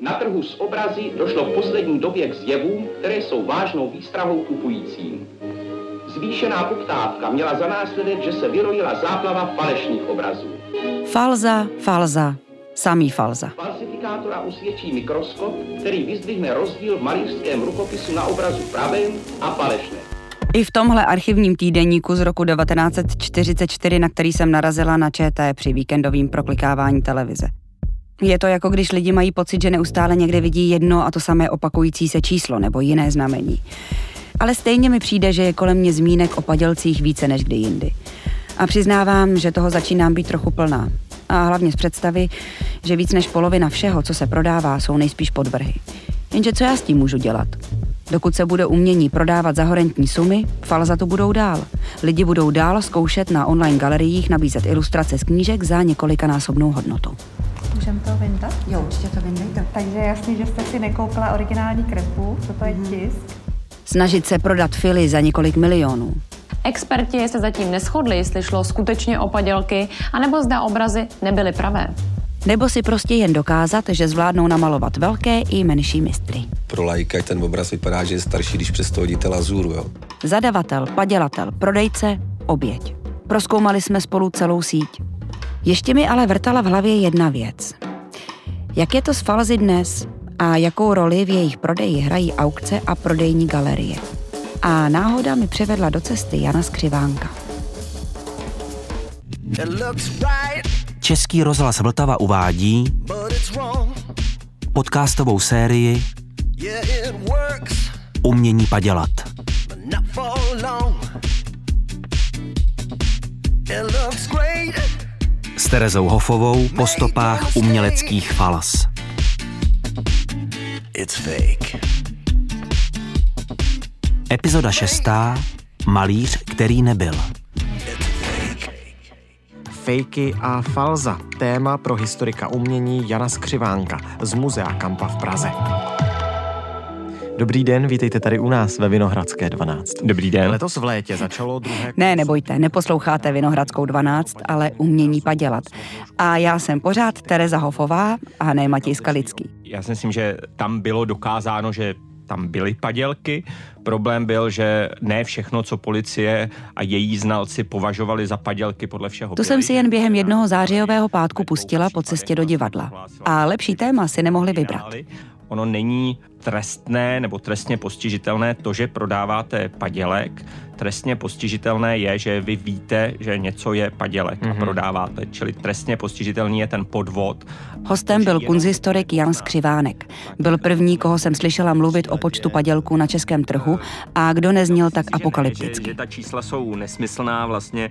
Na trhu s obrazy došlo v poslední době k zjevům, které jsou vážnou výstrahou kupujícím. Zvýšená poptávka měla za následek, že se vyrojila záplava falešných obrazů. Falza, falza, samý falza. Falsifikátora usvědčí mikroskop, který vyzdvihne rozdíl v malířském rukopisu na obrazu pravém a falešném. I v tomhle archivním týdeníku z roku 1944, na který jsem narazila na ČT při víkendovým proklikávání televize. Je to jako když lidi mají pocit, že neustále někde vidí jedno a to samé opakující se číslo nebo jiné znamení. Ale stejně mi přijde, že je kolem mě zmínek o padělcích více než kdy jindy. A přiznávám, že toho začínám být trochu plná. A hlavně z představy, že víc než polovina všeho, co se prodává, jsou nejspíš podvrhy. Jenže co já s tím můžu dělat? Dokud se bude umění prodávat za horentní sumy, falza to budou dál. Lidi budou dál zkoušet na online galeriích nabízet ilustrace z knížek za několikanásobnou hodnotu. Můžeme to vyndat? Jo, určitě to vyndejte. Takže je jasný, že jste si nekoupila originální kresbu, toto je tisk. Snažit se prodat fily za několik milionů. Experti se zatím neschodli, jestli šlo skutečně o padělky, anebo zda obrazy nebyly pravé. Nebo si prostě jen dokázat, že zvládnou namalovat velké i menší mistry. Pro lajka ten obraz vypadá, že je starší, když přes to hodíte lazuru, jo. Zadavatel, padělatel, prodejce, oběť. Proskoumali jsme spolu celou síť. Ještě mi ale vrtala v hlavě jedna věc. Jak je to s falzy dnes a jakou roli v jejich prodeji hrají aukce a prodejní galerie? A náhoda mi převedla do cesty Jana Skřivánka. Český rozhlas Vltava uvádí podcastovou sérii Umění padělat. S Terezou Hofovou po stopách uměleckých falas. Epizoda šestá. Malíř, který nebyl. Fejky a falza. Téma pro historika umění Jana Skřivánka z Muzea Kampa v Praze. Dobrý den, vítejte tady u nás ve Vinohradské 12. Dobrý den. Letos v létě začalo druhé... Ne, nebojte, neposloucháte Vinohradskou 12, ale umění padělat. A já jsem pořád Tereza Hofová a ne Matěj Skalický. Já si myslím, že tam bylo dokázáno, že tam byly padělky. Problém byl, že ne všechno, co policie a její znalci považovali za padělky podle všeho. To jsem si jen během jednoho zářijového pátku pustila po cestě do divadla. A lepší téma si nemohli vybrat. Ono není trestné nebo trestně postižitelné to, že prodáváte padělek. Trestně postižitelné je, že vy víte, že něco je padělek mm-hmm. a prodáváte. Čili trestně postižitelný je ten podvod. Hostem byl kunzistorik Jan Skřivánek. Byl první, koho jsem slyšela mluvit o počtu padělků na českém trhu a kdo nezněl tak apokalypticky. Že, že ta čísla jsou nesmyslná vlastně.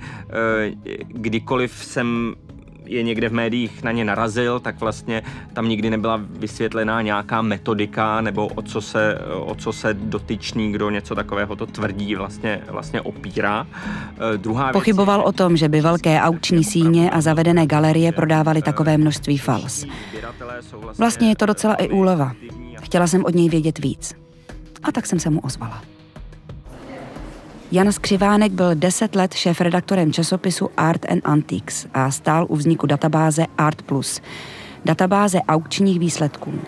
Kdykoliv jsem je někde v médiích na ně narazil, tak vlastně tam nikdy nebyla vysvětlená nějaká metodika nebo o co se, o co se dotyčný, kdo něco takového to tvrdí, vlastně, vlastně opírá. E, druhá Pochyboval o tom, že by velké aukční síně a zavedené galerie prodávaly takové množství fals. Vlastně je to docela i úleva. Chtěla jsem od něj vědět víc. A tak jsem se mu ozvala. Jan Skřivánek byl 10 let šéf-redaktorem časopisu Art and Antiques a stál u vzniku databáze Art Plus, databáze aukčních výsledků.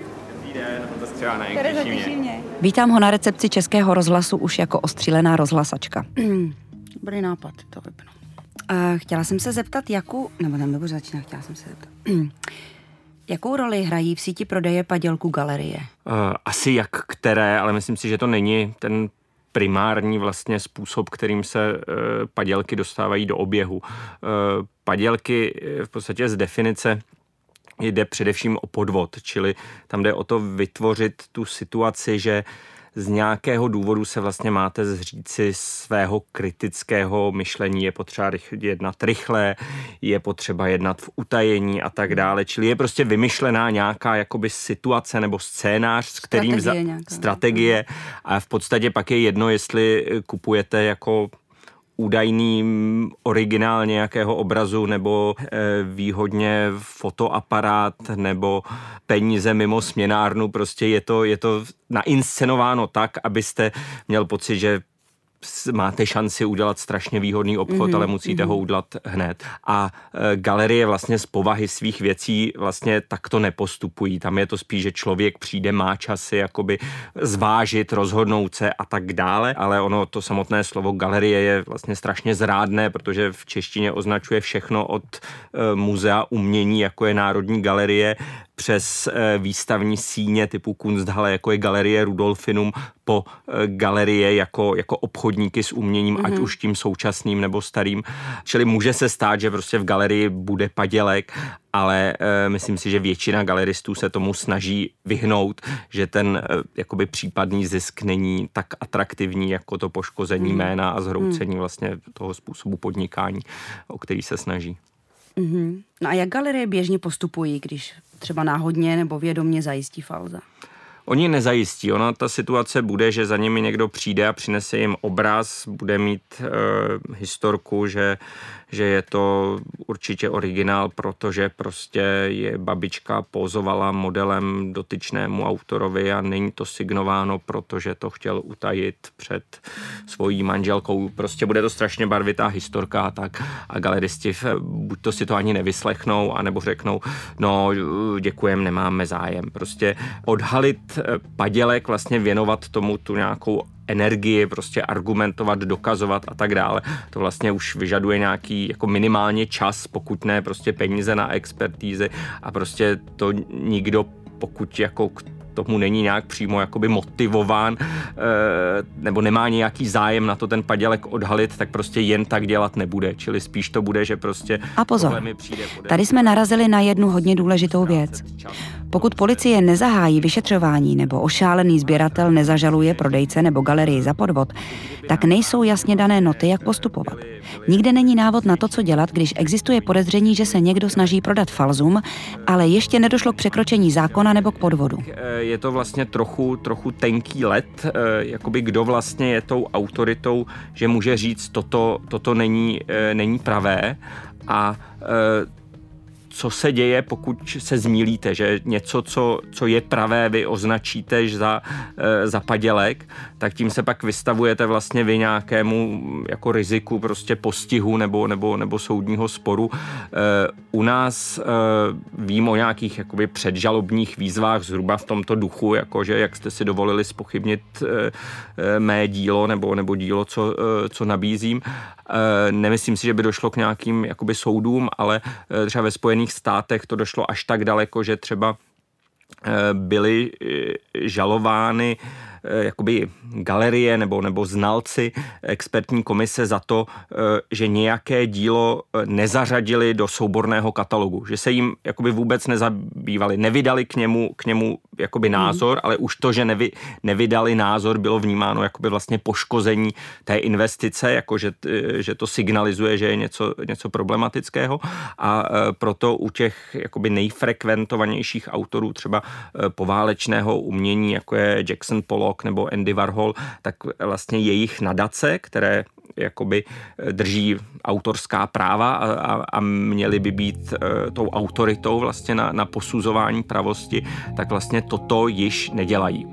Vítám ho na recepci Českého rozhlasu už jako ostřílená rozhlasačka. Dobrý nápad, to vypnu. A chtěla jsem se zeptat, jakou, nebo tam nebudu začínat, chtěla jsem se zeptat. Jakou roli hrají v síti prodeje padělku galerie? Uh, asi jak které, ale myslím si, že to není ten primární vlastně způsob, kterým se uh, padělky dostávají do oběhu. Uh, padělky v podstatě z definice jde především o podvod, čili tam jde o to vytvořit tu situaci, že z nějakého důvodu se vlastně máte zříci svého kritického myšlení, je potřeba jednat rychle, je potřeba jednat v utajení a tak dále, čili je prostě vymyšlená nějaká jakoby situace nebo scénář, s kterým strategie, za, nějaká. strategie a v podstatě pak je jedno, jestli kupujete jako údajný originál nějakého obrazu nebo e, výhodně fotoaparát nebo peníze mimo směnárnu, prostě je to, je to nainscenováno tak, abyste měl pocit, že máte šanci udělat strašně výhodný obchod, mm-hmm. ale musíte mm-hmm. ho udělat hned. A e, galerie vlastně z povahy svých věcí vlastně takto nepostupují. Tam je to spíš, že člověk přijde, má časy jakoby zvážit, rozhodnout se a tak dále, ale ono to samotné slovo galerie je vlastně strašně zrádné, protože v češtině označuje všechno od e, muzea umění, jako je Národní galerie, přes eh, výstavní síně typu Kunsthalle, jako je galerie Rudolfinum, po eh, galerie jako, jako obchodníky s uměním, mm-hmm. ať mhm. už tím současným nebo starým. Čili může se stát, že prostě v galerii bude padělek, ale e, myslím si, že většina galeristů se tomu snaží vyhnout, že ten e, jakoby případný zisk není tak atraktivní jako to poškození mm. jména a zhroucení mm. vlastně toho způsobu podnikání, o který se snaží. Mm-hmm. No a jak galerie běžně postupují, když třeba náhodně nebo vědomně zajistí falza? Oni nezajistí. Ona ta situace bude, že za nimi někdo přijde a přinese jim obraz, bude mít e, historku, že že je to určitě originál, protože prostě je babička pozovala modelem dotyčnému autorovi a není to signováno, protože to chtěl utajit před svojí manželkou. Prostě bude to strašně barvitá historka a tak a galeristi buď to si to ani nevyslechnou, anebo řeknou, no děkujem, nemáme zájem. Prostě odhalit eh, padělek, vlastně věnovat tomu tu nějakou energii, prostě argumentovat, dokazovat a tak dále. To vlastně už vyžaduje nějaký jako minimálně čas, pokud ne prostě peníze na expertízy a prostě to nikdo pokud jako tomu není nějak přímo jakoby motivován e, nebo nemá nějaký zájem na to ten padělek odhalit, tak prostě jen tak dělat nebude. Čili spíš to bude, že prostě... A pozor, tady jsme narazili na jednu hodně důležitou věc. Pokud policie nezahájí vyšetřování nebo ošálený sběratel nezažaluje prodejce nebo galerii za podvod, tak nejsou jasně dané noty, jak postupovat. Nikde není návod na to, co dělat, když existuje podezření, že se někdo snaží prodat falzum, ale ještě nedošlo k překročení zákona nebo k podvodu. Je to vlastně trochu, trochu tenký let, eh, jakoby kdo vlastně je tou autoritou, že může říct, toto, toto není, eh, není pravé a eh, co se děje, pokud se zmílíte, že něco, co, co je pravé, vy označíte za, e, za padělek, tak tím se pak vystavujete vlastně vy nějakému jako riziku prostě postihu nebo, nebo, nebo soudního sporu. E, u nás e, vím o nějakých jakoby předžalobních výzvách zhruba v tomto duchu, jakože jak jste si dovolili spochybnit mé dílo nebo, nebo dílo, co, co nabízím. Nemyslím si, že by došlo k nějakým jakoby soudům, ale třeba ve Spojených státech to došlo až tak daleko, že třeba e, byly žalovány Eh, jakoby galerie nebo, nebo znalci expertní komise za to, eh, že nějaké dílo eh, nezařadili do souborného katalogu, že se jim jakoby vůbec nezabývali, nevydali k němu, k němu jakoby hmm. názor, ale už to, že nevy, nevydali názor, bylo vnímáno jakoby vlastně poškození té investice, jako že, že to signalizuje, že je něco, něco problematického a proto u těch jakoby nejfrekventovanějších autorů třeba poválečného umění, jako je Jackson Pollock, Pollock nebo Andy Warhol, tak vlastně jejich nadace, které jakoby eh, drží autorská práva a, a, a měly by být uh, tou autoritou vlastně na, na posuzování pravosti, tak vlastně toto již nedělají.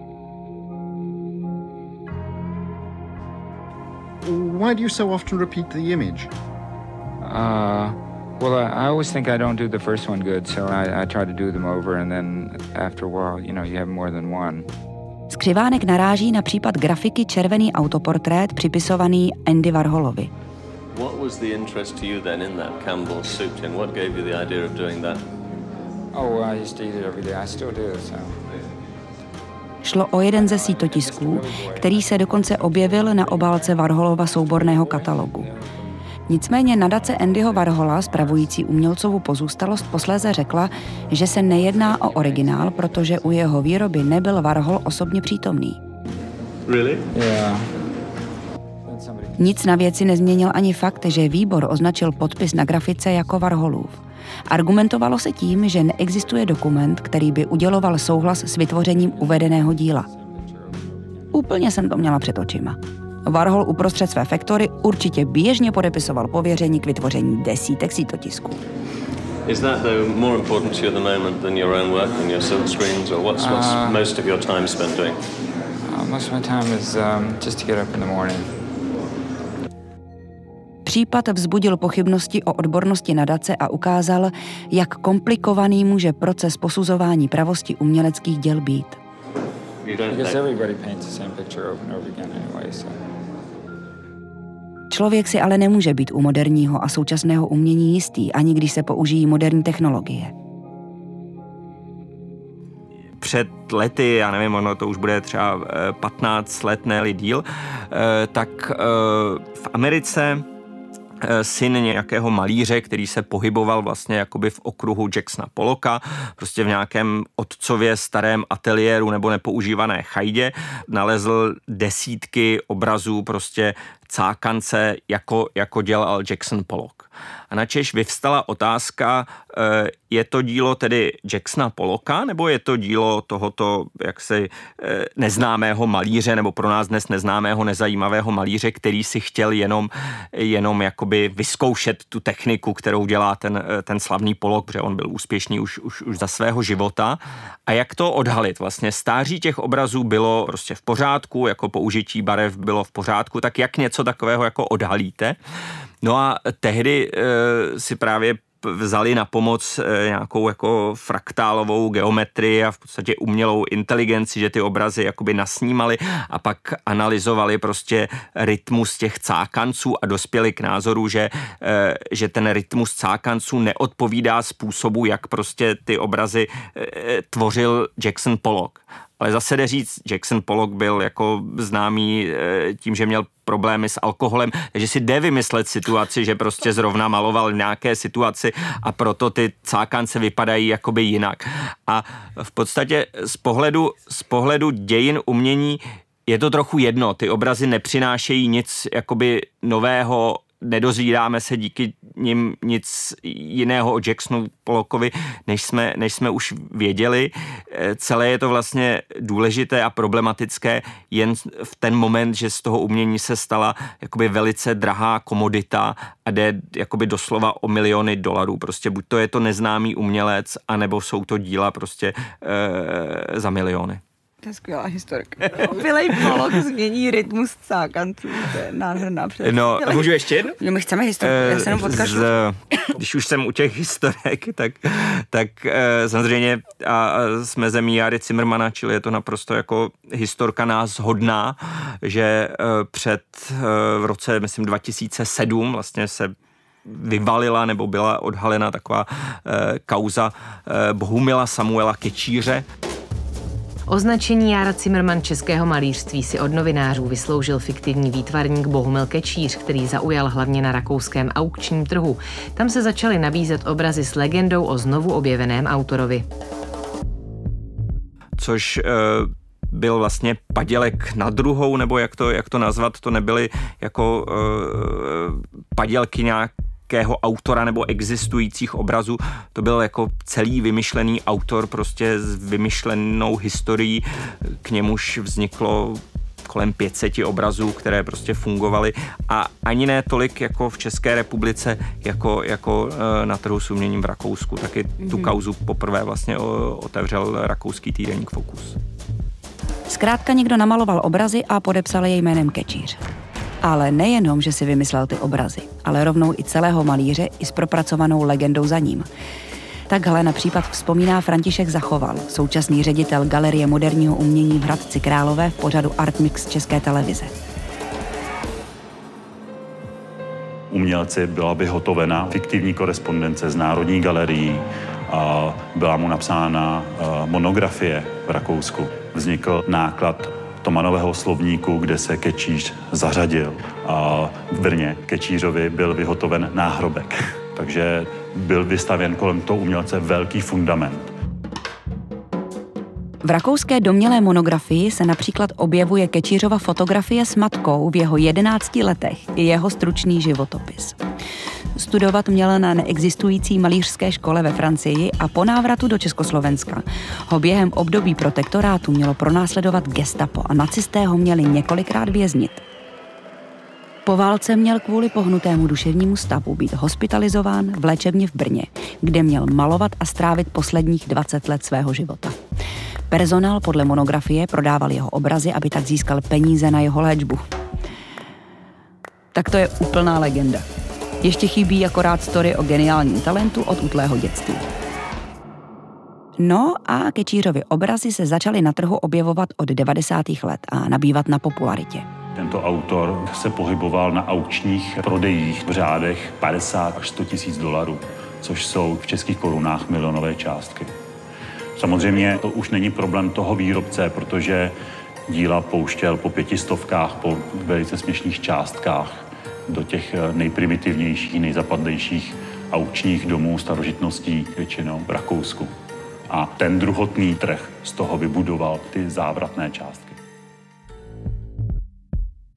Why do you so often repeat the image? Uh, well, I, I always think I don't do the first one good, so I, I try to do them over, and then after a while, you know, you have more than one. Skřivánek naráží na případ grafiky Červený autoportrét připisovaný Andy Warholovi. What was the interest to you then in that Campbell suit and what gave you the idea of doing that? Oh, I used to eat it every day. I still do, so. Šlo o jeden ze sítotisků, který se dokonce objevil na obálce Varholova souborného katalogu. Nicméně nadace Andyho Warhola, spravující umělcovu pozůstalost, posléze řekla, že se nejedná o originál, protože u jeho výroby nebyl Warhol osobně přítomný. Really? Yeah. Nic na věci nezměnil ani fakt, že výbor označil podpis na grafice jako Warholův. Argumentovalo se tím, že neexistuje dokument, který by uděloval souhlas s vytvořením uvedeného díla. Úplně jsem to měla před očima. Warhol uprostřed své faktory určitě běžně podepisoval pověření k vytvoření desítek sítotisků. Is that though more important to you at the moment than your own work and your silk screens, or what's, what's uh, most of your time spent doing? Uh, most of my time is um, just to get up in the morning Případ vzbudil pochybnosti o odbornosti nadace a ukázal, jak komplikovaný může proces posuzování pravosti uměleckých děl být. Člověk si ale nemůže být u moderního a současného umění jistý, ani když se použijí moderní technologie. Před lety, já nevím, ono to už bude třeba 15 let, ne díl, eh, tak eh, v Americe Eh, syn nějakého malíře, který se pohyboval vlastně jakoby v okruhu Jacksona Poloka, prostě v nějakém otcově starém ateliéru nebo nepoužívané chajdě, nalezl desítky obrazů prostě cákance, jako, jako dělal Jackson Pollock. A na Češ vyvstala otázka, eh, je to dílo tedy Jacksona Poloka, nebo je to dílo tohoto jaksi eh, neznámého malíře, nebo pro nás dnes neznámého, nezajímavého malíře, který si chtěl jenom, jenom jakoby vyzkoušet tu techniku, kterou dělá ten, eh, ten slavný Polok, protože on byl úspěšný už, už, už za svého života. A jak to odhalit? Vlastně stáří těch obrazů bylo prostě v pořádku, jako použití barev bylo v pořádku, tak jak něco takového jako odhalíte? No a tehdy e, si právě vzali na pomoc e, nějakou jako fraktálovou geometrii a v podstatě umělou inteligenci, že ty obrazy jakoby nasnímali a pak analyzovali prostě rytmus těch cákanců a dospěli k názoru, že, e, že ten rytmus cákanců neodpovídá způsobu, jak prostě ty obrazy tvořil Jackson Pollock. Ale zase jde říct, Jackson Pollock byl jako známý tím, že měl problémy s alkoholem, takže si jde vymyslet situaci, že prostě zrovna maloval nějaké situaci a proto ty cákance vypadají jakoby jinak. A v podstatě z pohledu, z pohledu dějin umění je to trochu jedno, ty obrazy nepřinášejí nic jakoby nového nedozvídáme se díky nim nic jiného o Jacksonu Polokovi, než jsme, než jsme už věděli. Eh, celé je to vlastně důležité a problematické jen v ten moment, že z toho umění se stala jakoby velice drahá komodita a jde jakoby doslova o miliony dolarů. Prostě buď to je to neznámý umělec, anebo jsou to díla prostě e, za miliony. To je skvělá historka. Vilej polok změní rytmus cákanců. To je nádherná představa. No, můžu ještě jednu? No, my chceme historku, uh, já se jenom odkažu. Když už jsem u těch historek, tak, tak uh, samozřejmě a, a jsme zemí Jary Zimmermana, čili je to naprosto jako historka nás hodná, že uh, před uh, v roce, myslím, 2007 vlastně se vyvalila nebo byla odhalena taková uh, kauza uh, Bohumila Samuela Kečíře, Označení Jára Zimmerman českého malířství si od novinářů vysloužil fiktivní výtvarník Bohumil Kečíř, který zaujal hlavně na rakouském aukčním trhu. Tam se začaly nabízet obrazy s legendou o znovu objeveném autorovi. Což uh byl vlastně padělek na druhou, nebo jak to, jak to nazvat, to nebyly jako uh, padělky nějak nějakého autora nebo existujících obrazů. To byl jako celý vymyšlený autor prostě s vymyšlenou historií, k němuž vzniklo kolem 500 obrazů, které prostě fungovaly a ani ne tolik jako v České republice, jako, jako eh, na trhu s uměním v Rakousku. Taky mm-hmm. tu mhm. kauzu poprvé vlastně otevřel rakouský týdeník Focus. Zkrátka někdo namaloval obrazy a podepsal je jménem Kečíř. Ale nejenom, že si vymyslel ty obrazy, ale rovnou i celého malíře i s propracovanou legendou za ním. Takhle na případ vzpomíná František Zachoval, současný ředitel Galerie moderního umění v Hradci Králové v pořadu Artmix České televize. Umělci byla vyhotovena fiktivní korespondence z Národní galerií a byla mu napsána monografie v Rakousku. Vznikl náklad Tomanového slovníku, kde se Kečíř zařadil a v Brně Kečířovi byl vyhotoven náhrobek. Takže byl vystavěn kolem toho umělce velký fundament. V rakouské domělé monografii se například objevuje Kečířova fotografie s matkou v jeho jedenácti letech i jeho stručný životopis. Studovat měl na neexistující malířské škole ve Francii a po návratu do Československa ho během období protektorátu mělo pronásledovat gestapo a nacisté ho měli několikrát věznit. Po válce měl kvůli pohnutému duševnímu stavu být hospitalizován v léčebně v Brně, kde měl malovat a strávit posledních 20 let svého života. Personál podle monografie prodával jeho obrazy, aby tak získal peníze na jeho léčbu. tak to je úplná legenda. Ještě chybí akorát story o geniálním talentu od útlého dětství. No a Kečířovi obrazy se začaly na trhu objevovat od 90. let a nabývat na popularitě. Tento autor se pohyboval na aukčních prodejích v řádech 50 až 100 tisíc dolarů, což jsou v českých korunách milionové částky. Samozřejmě to už není problém toho výrobce, protože díla pouštěl po pětistovkách, po velice směšných částkách do těch nejprimitivnějších, nejzapadlejších aukčních domů starožitností, většinou v Rakousku. A ten druhotný trh z toho vybudoval ty závratné částky.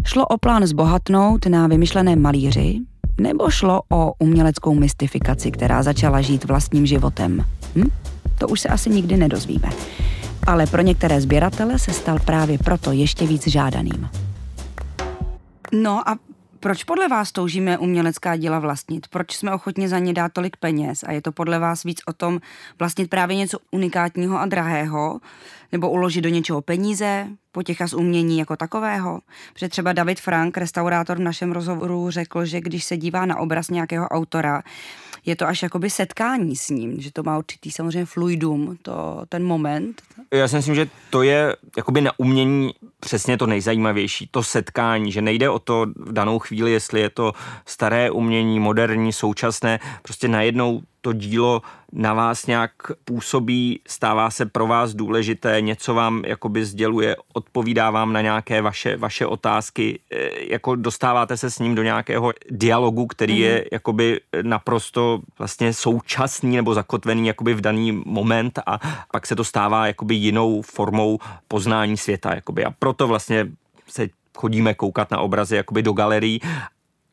Šlo o plán zbohatnout na vymyšlené malíři, nebo šlo o uměleckou mystifikaci, která začala žít vlastním životem? Hm? To už se asi nikdy nedozvíme. Ale pro některé sběratele se stal právě proto ještě víc žádaným. No a proč podle vás toužíme umělecká díla vlastnit? Proč jsme ochotni za ně dát tolik peněz? A je to podle vás víc o tom vlastnit právě něco unikátního a drahého? Nebo uložit do něčeho peníze, potěcha z umění jako takového? Protože třeba David Frank, restaurátor v našem rozhovoru, řekl, že když se dívá na obraz nějakého autora, je to až jakoby setkání s ním, že to má určitý samozřejmě fluidum, to, ten moment. Já si myslím, že to je jakoby na umění přesně to nejzajímavější, to setkání, že nejde o to v danou chvíli, jestli je to staré umění, moderní, současné, prostě najednou to dílo na vás nějak působí, stává se pro vás důležité, něco vám jakoby sděluje, odpovídá vám na nějaké vaše, vaše otázky, e, jako dostáváte se s ním do nějakého dialogu, který mm. je mhm. jakoby naprosto vlastně současný nebo zakotvený jakoby v daný moment a pak se to stává jakoby jinou formou poznání světa. Jakoby. A proto vlastně se chodíme koukat na obrazy jakoby do galerií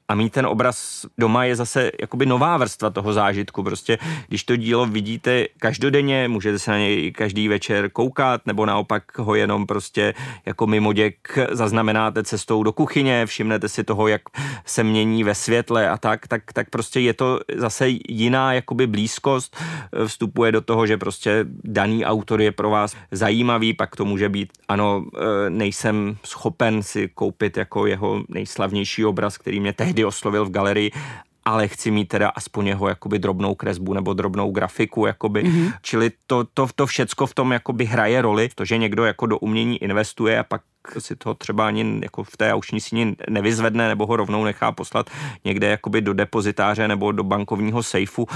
a mít ten obraz doma je zase jakoby nová vrstva toho zážitku. Prostě, když to dílo vidíte každodenně, můžete se na něj každý večer koukat, nebo naopak ho jenom prostě jako mimoděk zaznamenáte cestou do kuchyně, všimnete si toho, jak se mění ve světle a tak, tak, tak prostě je to zase jiná jakoby blízkost, vstupuje do toho, že prostě daný autor je pro vás zajímavý, pak to může být, ano, e, nejsem schopen si koupit jako jeho nejslavnější obraz, který mě tehdy tehdy oslovil v galerii, ale chci mít teda aspoň jeho jakoby drobnou kresbu nebo drobnou grafiku, jakoby. Mm-hmm. Čili to, to, to všecko v tom jakoby hraje roli, to, že někdo jako do umění investuje a pak si to třeba ani jako v té auční síni nevyzvedne nebo ho rovnou nechá poslat někde jakoby do depozitáře nebo do bankovního sejfu,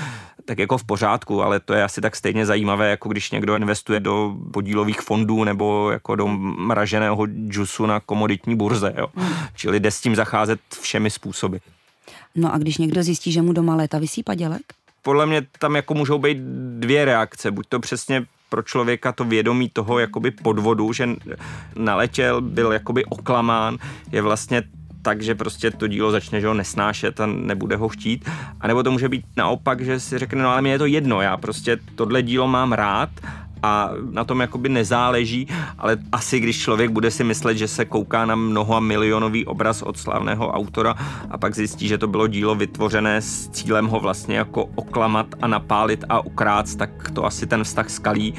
tak jako v pořádku, ale to je asi tak stejně zajímavé, jako když někdo investuje do podílových fondů nebo jako do mraženého džusu na komoditní burze. Jo. Hmm. Čili jde s tím zacházet všemi způsoby. No a když někdo zjistí, že mu doma léta vysí padělek? Podle mě tam jako můžou být dvě reakce. Buď to přesně pro člověka to vědomí toho jakoby podvodu, že naletěl, byl jakoby oklamán, je vlastně tak, že prostě to dílo začne že ho nesnášet a nebude ho chtít. A nebo to může být naopak, že si řekne, no ale mě je to jedno, já prostě tohle dílo mám rád a na tom jakoby nezáleží, ale asi když člověk bude si myslet, že se kouká na mnoho milionový obraz od slavného autora a pak zjistí, že to bylo dílo vytvořené s cílem ho vlastně jako oklamat a napálit a ukrát, tak to asi ten vztah skalí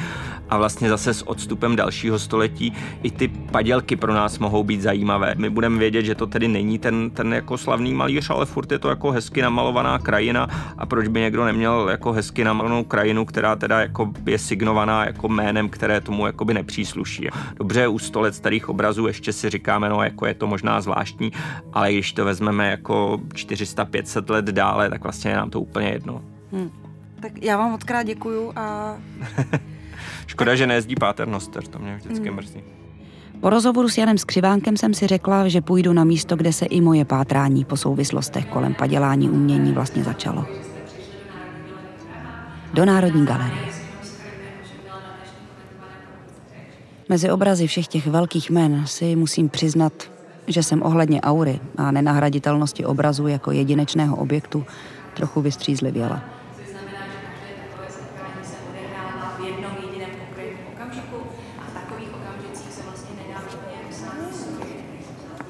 a vlastně zase s odstupem dalšího století i ty padělky pro nás mohou být zajímavé. My budeme vědět, že to tedy není ten, ten jako slavný malíř, ale furt je to jako hezky namalovaná krajina a proč by někdo neměl jako hezky namalovanou krajinu, která teda jako je signovaná jako jménem, které tomu jakoby nepřísluší. Dobře, u 100 let starých obrazů ještě si říkáme, no jako je to možná zvláštní, ale když to vezmeme jako 400-500 let dále, tak vlastně je nám to úplně jedno. Hmm. Tak já vám moc krát děkuju a... Škoda, že nejezdí Paternoster, to mě vždycky hmm. mrzí. Po rozhovoru s Janem Skřivánkem jsem si řekla, že půjdu na místo, kde se i moje pátrání po souvislostech kolem padělání umění vlastně začalo. Do Národní galerie. Mezi obrazy všech těch velkých men si musím přiznat, že jsem ohledně aury a nenahraditelnosti obrazu jako jedinečného objektu trochu vystřízlivěla.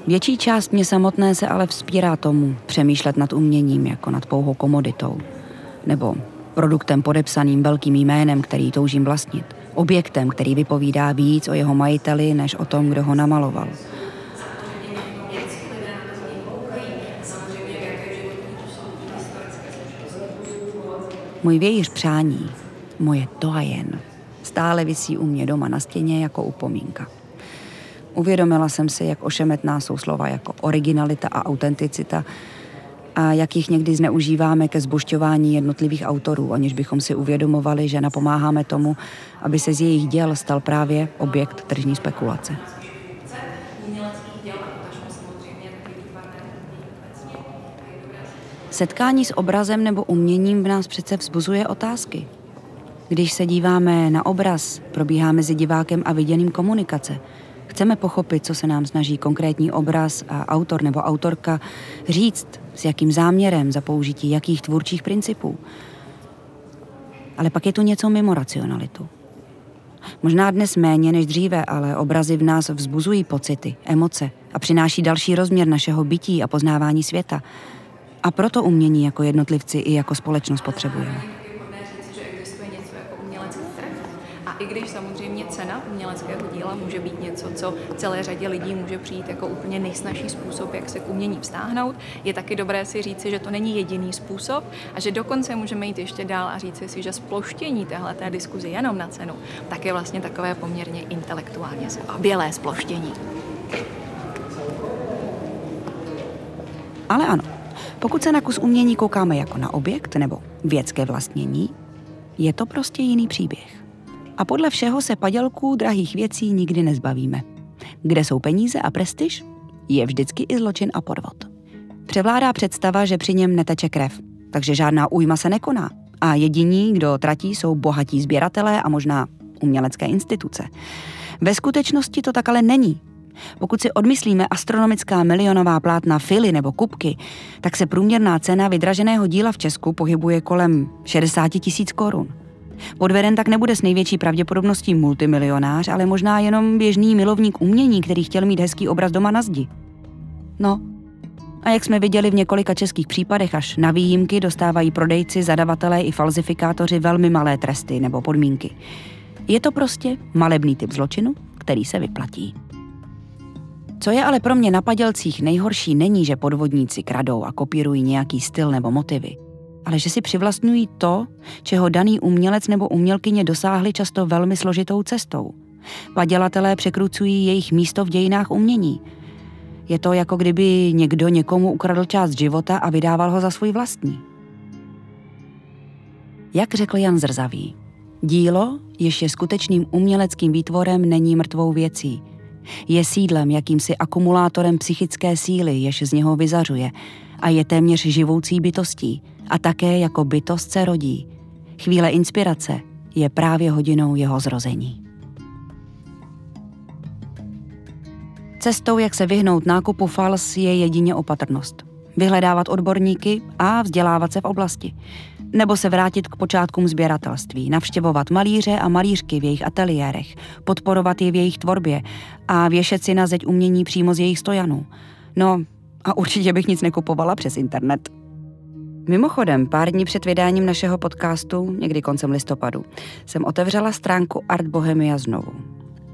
Větší část mě samotné se ale vzpírá tomu přemýšlet nad uměním jako nad pouhou komoditou. Nebo produktem podepsaným velkým jménem, který toužím vlastnit – objektem, který vypovídá víc o jeho majiteli než o tom, kdo ho namaloval. Můj vějíř přání, moje to a jen, stále visí u mě doma na stěně jako upomínka. Uvědomila jsem si, jak ošemetná jsou slova jako originalita a autenticita, a jak jich někdy zneužíváme ke zbošťování jednotlivých autorů, aniž bychom si uvědomovali, že napomáháme tomu, aby se z jejich děl stal právě objekt tržní spekulace. Setkání s obrazem nebo uměním v nás přece vzbuzuje otázky. Když se díváme na obraz, probíhá mezi divákem a viděným komunikace. Chceme pochopit, co se nám snaží konkrétní obraz a autor nebo autorka říct, s jakým záměrem, za použití jakých tvůrčích principů. Ale pak je tu něco mimo racionalitu. Možná dnes méně než dříve, ale obrazy v nás vzbuzují pocity, emoce a přináší další rozměr našeho bytí a poznávání světa. A proto umění jako jednotlivci i jako společnost potřebujeme. A i když samozřejmě cena uměleckého díla může být něco, co celé řadě lidí může přijít jako úplně nejsnažší způsob, jak se k umění vztáhnout, je taky dobré si říci, že to není jediný způsob a že dokonce můžeme jít ještě dál a říci si, že sploštění téhle té diskuzi jenom na cenu, tak je vlastně takové poměrně intelektuálně zbabělé sploštění. Ale ano, pokud se na kus umění koukáme jako na objekt nebo věcké vlastnění, je to prostě jiný příběh. A podle všeho se padělků drahých věcí nikdy nezbavíme. Kde jsou peníze a prestiž, je vždycky i zločin a podvod. Převládá představa, že při něm neteče krev, takže žádná újma se nekoná. A jediní, kdo tratí, jsou bohatí sběratelé a možná umělecké instituce. Ve skutečnosti to tak ale není. Pokud si odmyslíme astronomická milionová plátna fily nebo kupky, tak se průměrná cena vydraženého díla v Česku pohybuje kolem 60 tisíc korun. Podveden tak nebude s největší pravděpodobností multimilionář, ale možná jenom běžný milovník umění, který chtěl mít hezký obraz doma na zdi. No, a jak jsme viděli v několika českých případech, až na výjimky dostávají prodejci, zadavatelé i falzifikátoři velmi malé tresty nebo podmínky. Je to prostě malebný typ zločinu, který se vyplatí. Co je ale pro mě na padělcích nejhorší, není, že podvodníci kradou a kopírují nějaký styl nebo motivy ale že si přivlastňují to, čeho daný umělec nebo umělkyně dosáhli často velmi složitou cestou. Padělatelé překrucují jejich místo v dějinách umění. Je to jako kdyby někdo někomu ukradl část života a vydával ho za svůj vlastní. Jak řekl Jan Zrzavý, dílo, jež je skutečným uměleckým výtvorem, není mrtvou věcí. Je sídlem, jakýmsi akumulátorem psychické síly, jež z něho vyzařuje a je téměř živoucí bytostí – a také jako bytost se rodí. Chvíle inspirace je právě hodinou jeho zrození. Cestou, jak se vyhnout nákupu fals, je jedině opatrnost. Vyhledávat odborníky a vzdělávat se v oblasti. Nebo se vrátit k počátkům sběratelství, navštěvovat malíře a malířky v jejich ateliérech, podporovat je v jejich tvorbě a věšet si na zeď umění přímo z jejich stojanů. No, a určitě bych nic nekupovala přes internet. Mimochodem, pár dní před vydáním našeho podcastu, někdy koncem listopadu, jsem otevřela stránku Art Bohemia znovu.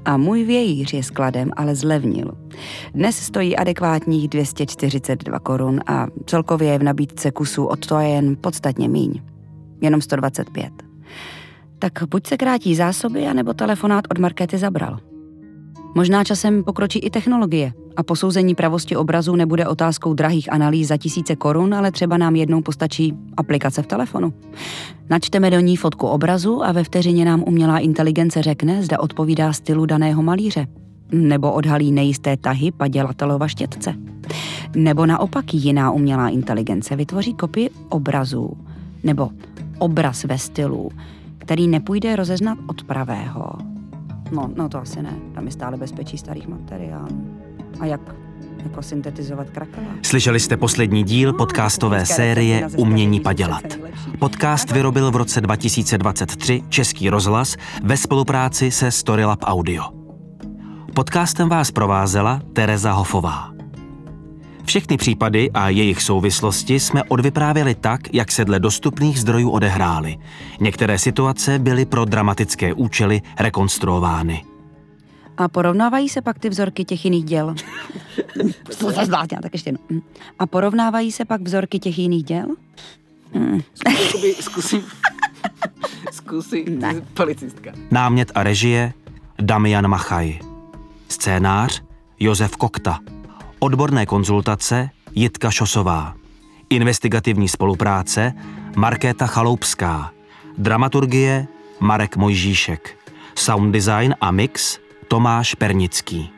A můj vějíř je skladem, ale zlevnil. Dnes stojí adekvátních 242 korun a celkově je v nabídce kusů od to jen podstatně míň. Jenom 125. Tak buď se krátí zásoby, anebo telefonát od Markety zabral. Možná časem pokročí i technologie a posouzení pravosti obrazu nebude otázkou drahých analýz za tisíce korun, ale třeba nám jednou postačí aplikace v telefonu. Načteme do ní fotku obrazu a ve vteřině nám umělá inteligence řekne, zda odpovídá stylu daného malíře. Nebo odhalí nejisté tahy padělatelova štětce. Nebo naopak jiná umělá inteligence vytvoří kopii obrazu nebo obraz ve stylu, který nepůjde rozeznat od pravého No, no to asi ne. Tam je stále bezpečí starých materiálů. A jak jako syntetizovat krakela. Slyšeli jste poslední díl podcastové série Umění padělat. Podcast vyrobil v roce 2023 Český rozhlas ve spolupráci se Storylab Audio. Podcastem vás provázela Tereza Hofová. Všechny případy a jejich souvislosti jsme odvyprávěli tak, jak se dle dostupných zdrojů odehrály. Některé situace byly pro dramatické účely rekonstruovány. A porovnávají se pak ty vzorky těch jiných děl? to se zvládně, tak ještě jedno. A porovnávají se pak vzorky těch jiných děl? Hmm. Zkusím. Zkusí ne. policistka. Námět a režie Damian Machaj. Scénář Josef Kokta. Odborné konzultace Jitka Šosová. Investigativní spolupráce Markéta Chaloupská. Dramaturgie Marek Mojžíšek. Sound design a mix Tomáš Pernický.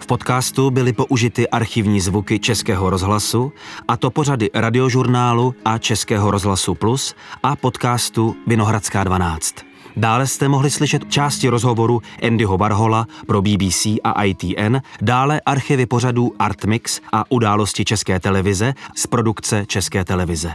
V podcastu byly použity archivní zvuky Českého rozhlasu, a to pořady radiožurnálu a Českého rozhlasu Plus a podcastu Vinohradská 12. Dále jste mohli slyšet části rozhovoru Andyho Barhola pro BBC a ITN, dále archivy pořadů Artmix a události České televize z produkce České televize.